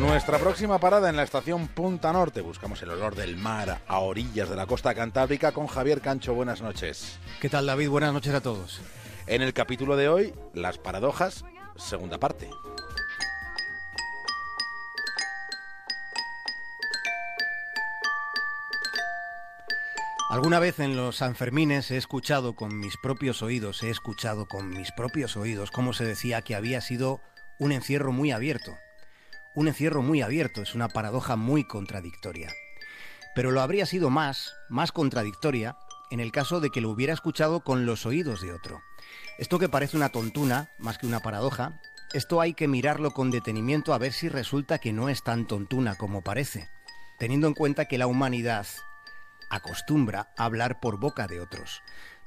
Nuestra próxima parada en la estación Punta Norte. Buscamos el olor del mar a orillas de la costa cantábrica con Javier Cancho. Buenas noches. ¿Qué tal David? Buenas noches a todos. En el capítulo de hoy, las paradojas, segunda parte. Alguna vez en los Sanfermines he escuchado con mis propios oídos, he escuchado con mis propios oídos cómo se decía que había sido un encierro muy abierto. Un encierro muy abierto es una paradoja muy contradictoria. Pero lo habría sido más, más contradictoria, en el caso de que lo hubiera escuchado con los oídos de otro. Esto que parece una tontuna, más que una paradoja, esto hay que mirarlo con detenimiento a ver si resulta que no es tan tontuna como parece, teniendo en cuenta que la humanidad acostumbra a hablar por boca de otros.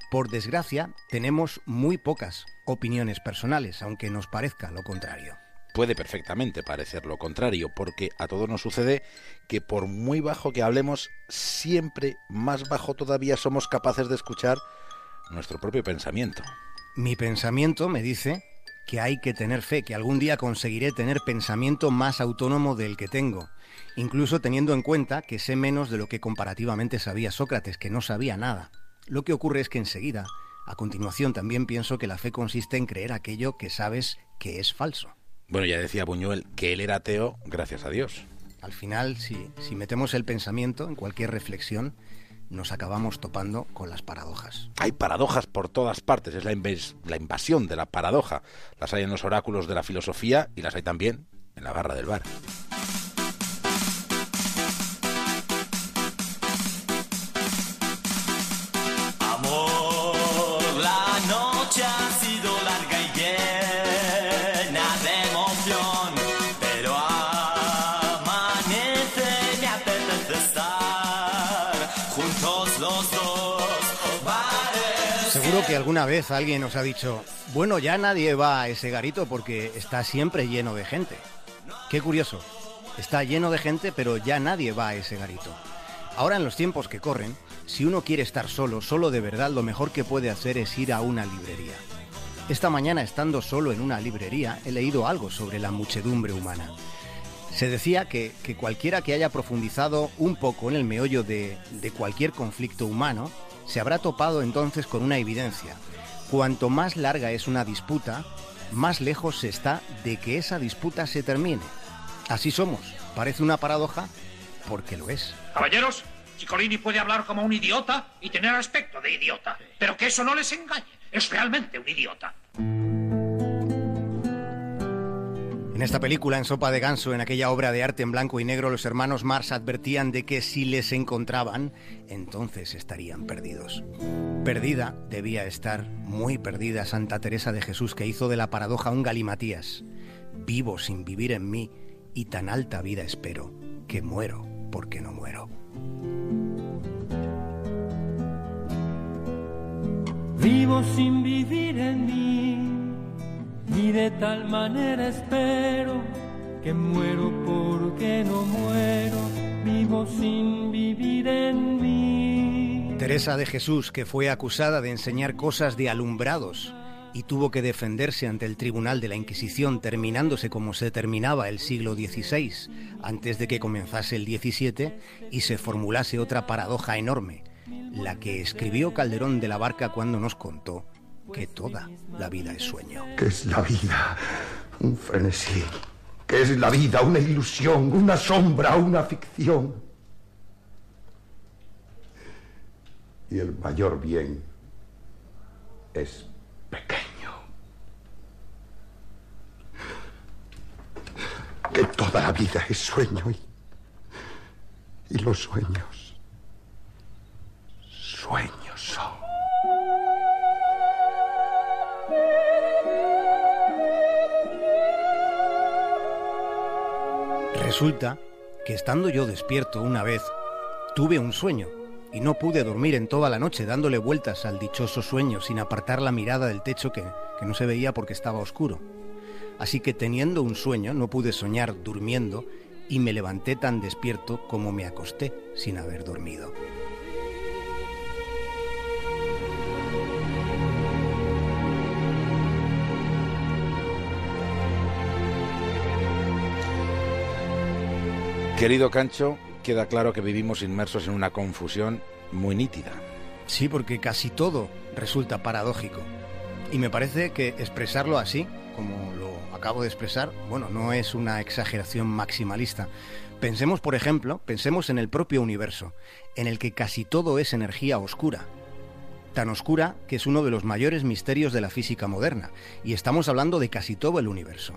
Por desgracia, tenemos muy pocas opiniones personales, aunque nos parezca lo contrario. Puede perfectamente parecer lo contrario, porque a todos nos sucede que por muy bajo que hablemos, siempre más bajo todavía somos capaces de escuchar nuestro propio pensamiento. Mi pensamiento me dice que hay que tener fe, que algún día conseguiré tener pensamiento más autónomo del que tengo, incluso teniendo en cuenta que sé menos de lo que comparativamente sabía Sócrates, que no sabía nada. Lo que ocurre es que enseguida, a continuación, también pienso que la fe consiste en creer aquello que sabes que es falso. Bueno, ya decía Buñuel que él era ateo gracias a Dios. Al final, si, si metemos el pensamiento en cualquier reflexión, nos acabamos topando con las paradojas. Hay paradojas por todas partes, es la, la invasión de la paradoja. Las hay en los oráculos de la filosofía y las hay también en la barra del bar. Seguro que alguna vez alguien os ha dicho, bueno, ya nadie va a ese garito porque está siempre lleno de gente. Qué curioso, está lleno de gente pero ya nadie va a ese garito. Ahora en los tiempos que corren, si uno quiere estar solo, solo de verdad, lo mejor que puede hacer es ir a una librería. Esta mañana, estando solo en una librería, he leído algo sobre la muchedumbre humana. Se decía que, que cualquiera que haya profundizado un poco en el meollo de, de cualquier conflicto humano, se habrá topado entonces con una evidencia. Cuanto más larga es una disputa, más lejos se está de que esa disputa se termine. Así somos. Parece una paradoja porque lo es. Caballeros, Ciccolini puede hablar como un idiota y tener aspecto de idiota, pero que eso no les engañe. Es realmente un idiota. En esta película, en Sopa de Ganso, en aquella obra de arte en blanco y negro, los hermanos Mars advertían de que si les encontraban, entonces estarían perdidos. Perdida debía estar, muy perdida, Santa Teresa de Jesús, que hizo de la paradoja un galimatías. Vivo sin vivir en mí, y tan alta vida espero, que muero porque no muero. Vivo sin vivir en mí y de tal manera espero que muero porque no muero. Vivo sin vivir en mí. Teresa de Jesús, que fue acusada de enseñar cosas de alumbrados y tuvo que defenderse ante el tribunal de la Inquisición, terminándose como se terminaba el siglo XVI, antes de que comenzase el XVII y se formulase otra paradoja enorme, la que escribió Calderón de la Barca cuando nos contó que toda la vida es sueño. ¿Qué es la vida? Un frenesí. ¿Qué es la vida? Una ilusión, una sombra, una ficción. Y el mayor bien es pequeño. Que toda la vida es sueño y, y los sueños, sueños Resulta que estando yo despierto una vez, tuve un sueño y no pude dormir en toda la noche dándole vueltas al dichoso sueño sin apartar la mirada del techo que, que no se veía porque estaba oscuro. Así que teniendo un sueño no pude soñar durmiendo y me levanté tan despierto como me acosté sin haber dormido. Querido Cancho, queda claro que vivimos inmersos en una confusión muy nítida. Sí, porque casi todo resulta paradójico. Y me parece que expresarlo así, como lo acabo de expresar, bueno, no es una exageración maximalista. Pensemos, por ejemplo, pensemos en el propio universo, en el que casi todo es energía oscura. Tan oscura que es uno de los mayores misterios de la física moderna, y estamos hablando de casi todo el universo.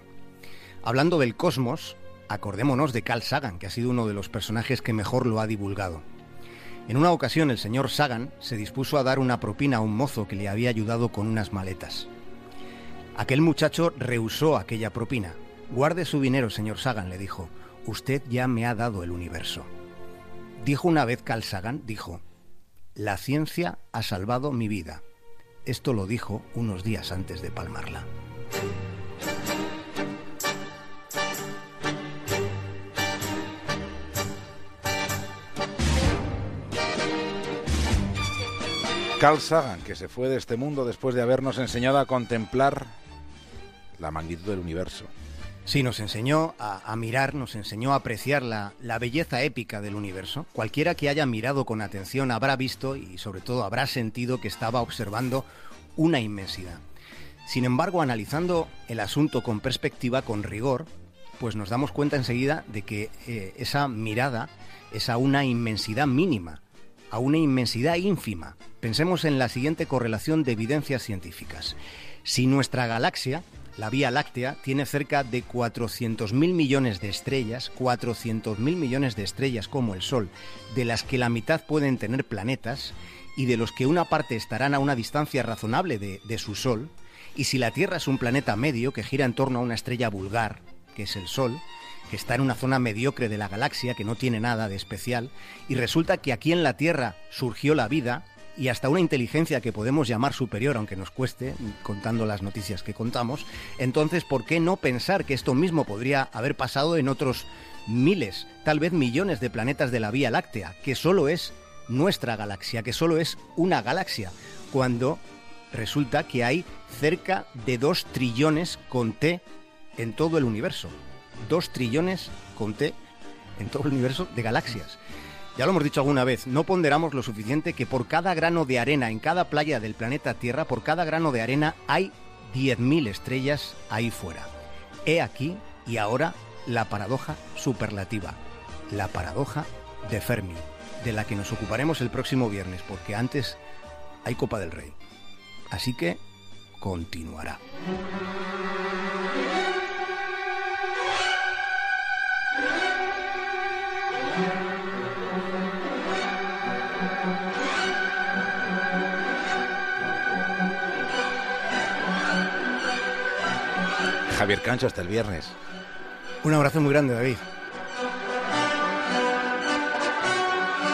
Hablando del cosmos, acordémonos de Carl Sagan, que ha sido uno de los personajes que mejor lo ha divulgado. En una ocasión el señor Sagan se dispuso a dar una propina a un mozo que le había ayudado con unas maletas. Aquel muchacho rehusó aquella propina. Guarde su dinero, señor Sagan, le dijo. Usted ya me ha dado el universo. Dijo una vez Carl Sagan, dijo, la ciencia ha salvado mi vida. Esto lo dijo unos días antes de palmarla. Carl Sagan, que se fue de este mundo después de habernos enseñado a contemplar la magnitud del universo. Sí, nos enseñó a, mirar, nos enseñó a apreciar la, la belleza épica del universo. Cualquiera que haya mirado con atención habrá visto y sobre todo habrá sentido que estaba observando una inmensidad. Sin embargo, analizando el asunto con perspectiva, con rigor, pues nos damos cuenta enseguida de que eh, esa mirada es a una inmensidad mínima, a una inmensidad ínfima. Pensemos en la siguiente correlación de evidencias científicas. Si nuestra galaxia, la Vía Láctea, tiene cerca de 400.000 millones de estrellas, 400.000 millones de estrellas como el Sol, de las que la mitad pueden tener planetas y de los que una parte estarán a una distancia razonable de, de su Sol, y si la Tierra es un planeta medio que gira en torno a una estrella vulgar, que es el Sol, que está en una zona mediocre de la galaxia, que no tiene nada de especial, y resulta que aquí en la Tierra surgió la vida y hasta una inteligencia que podemos llamar superior, aunque nos cueste, contando las noticias que contamos, entonces, ¿por qué no pensar que esto mismo podría haber pasado en otros miles, tal vez millones de planetas de la Vía Láctea, que solo es nuestra galaxia, que solo es una galaxia, cuando resulta que hay cerca de 2 trillones con T en todo el universo. 2 trillones con T en todo el universo de galaxias. Ya lo hemos dicho alguna vez, no ponderamos lo suficiente que por cada grano de arena en cada playa del planeta Tierra, por cada grano de arena hay 10.000 estrellas ahí fuera. He aquí y ahora la paradoja superlativa, la paradoja de Fermi, de la que nos ocuparemos el próximo viernes, porque antes hay Copa del Rey. Así que continuará. Javier Cancho, hasta el viernes. Un abrazo muy grande, David.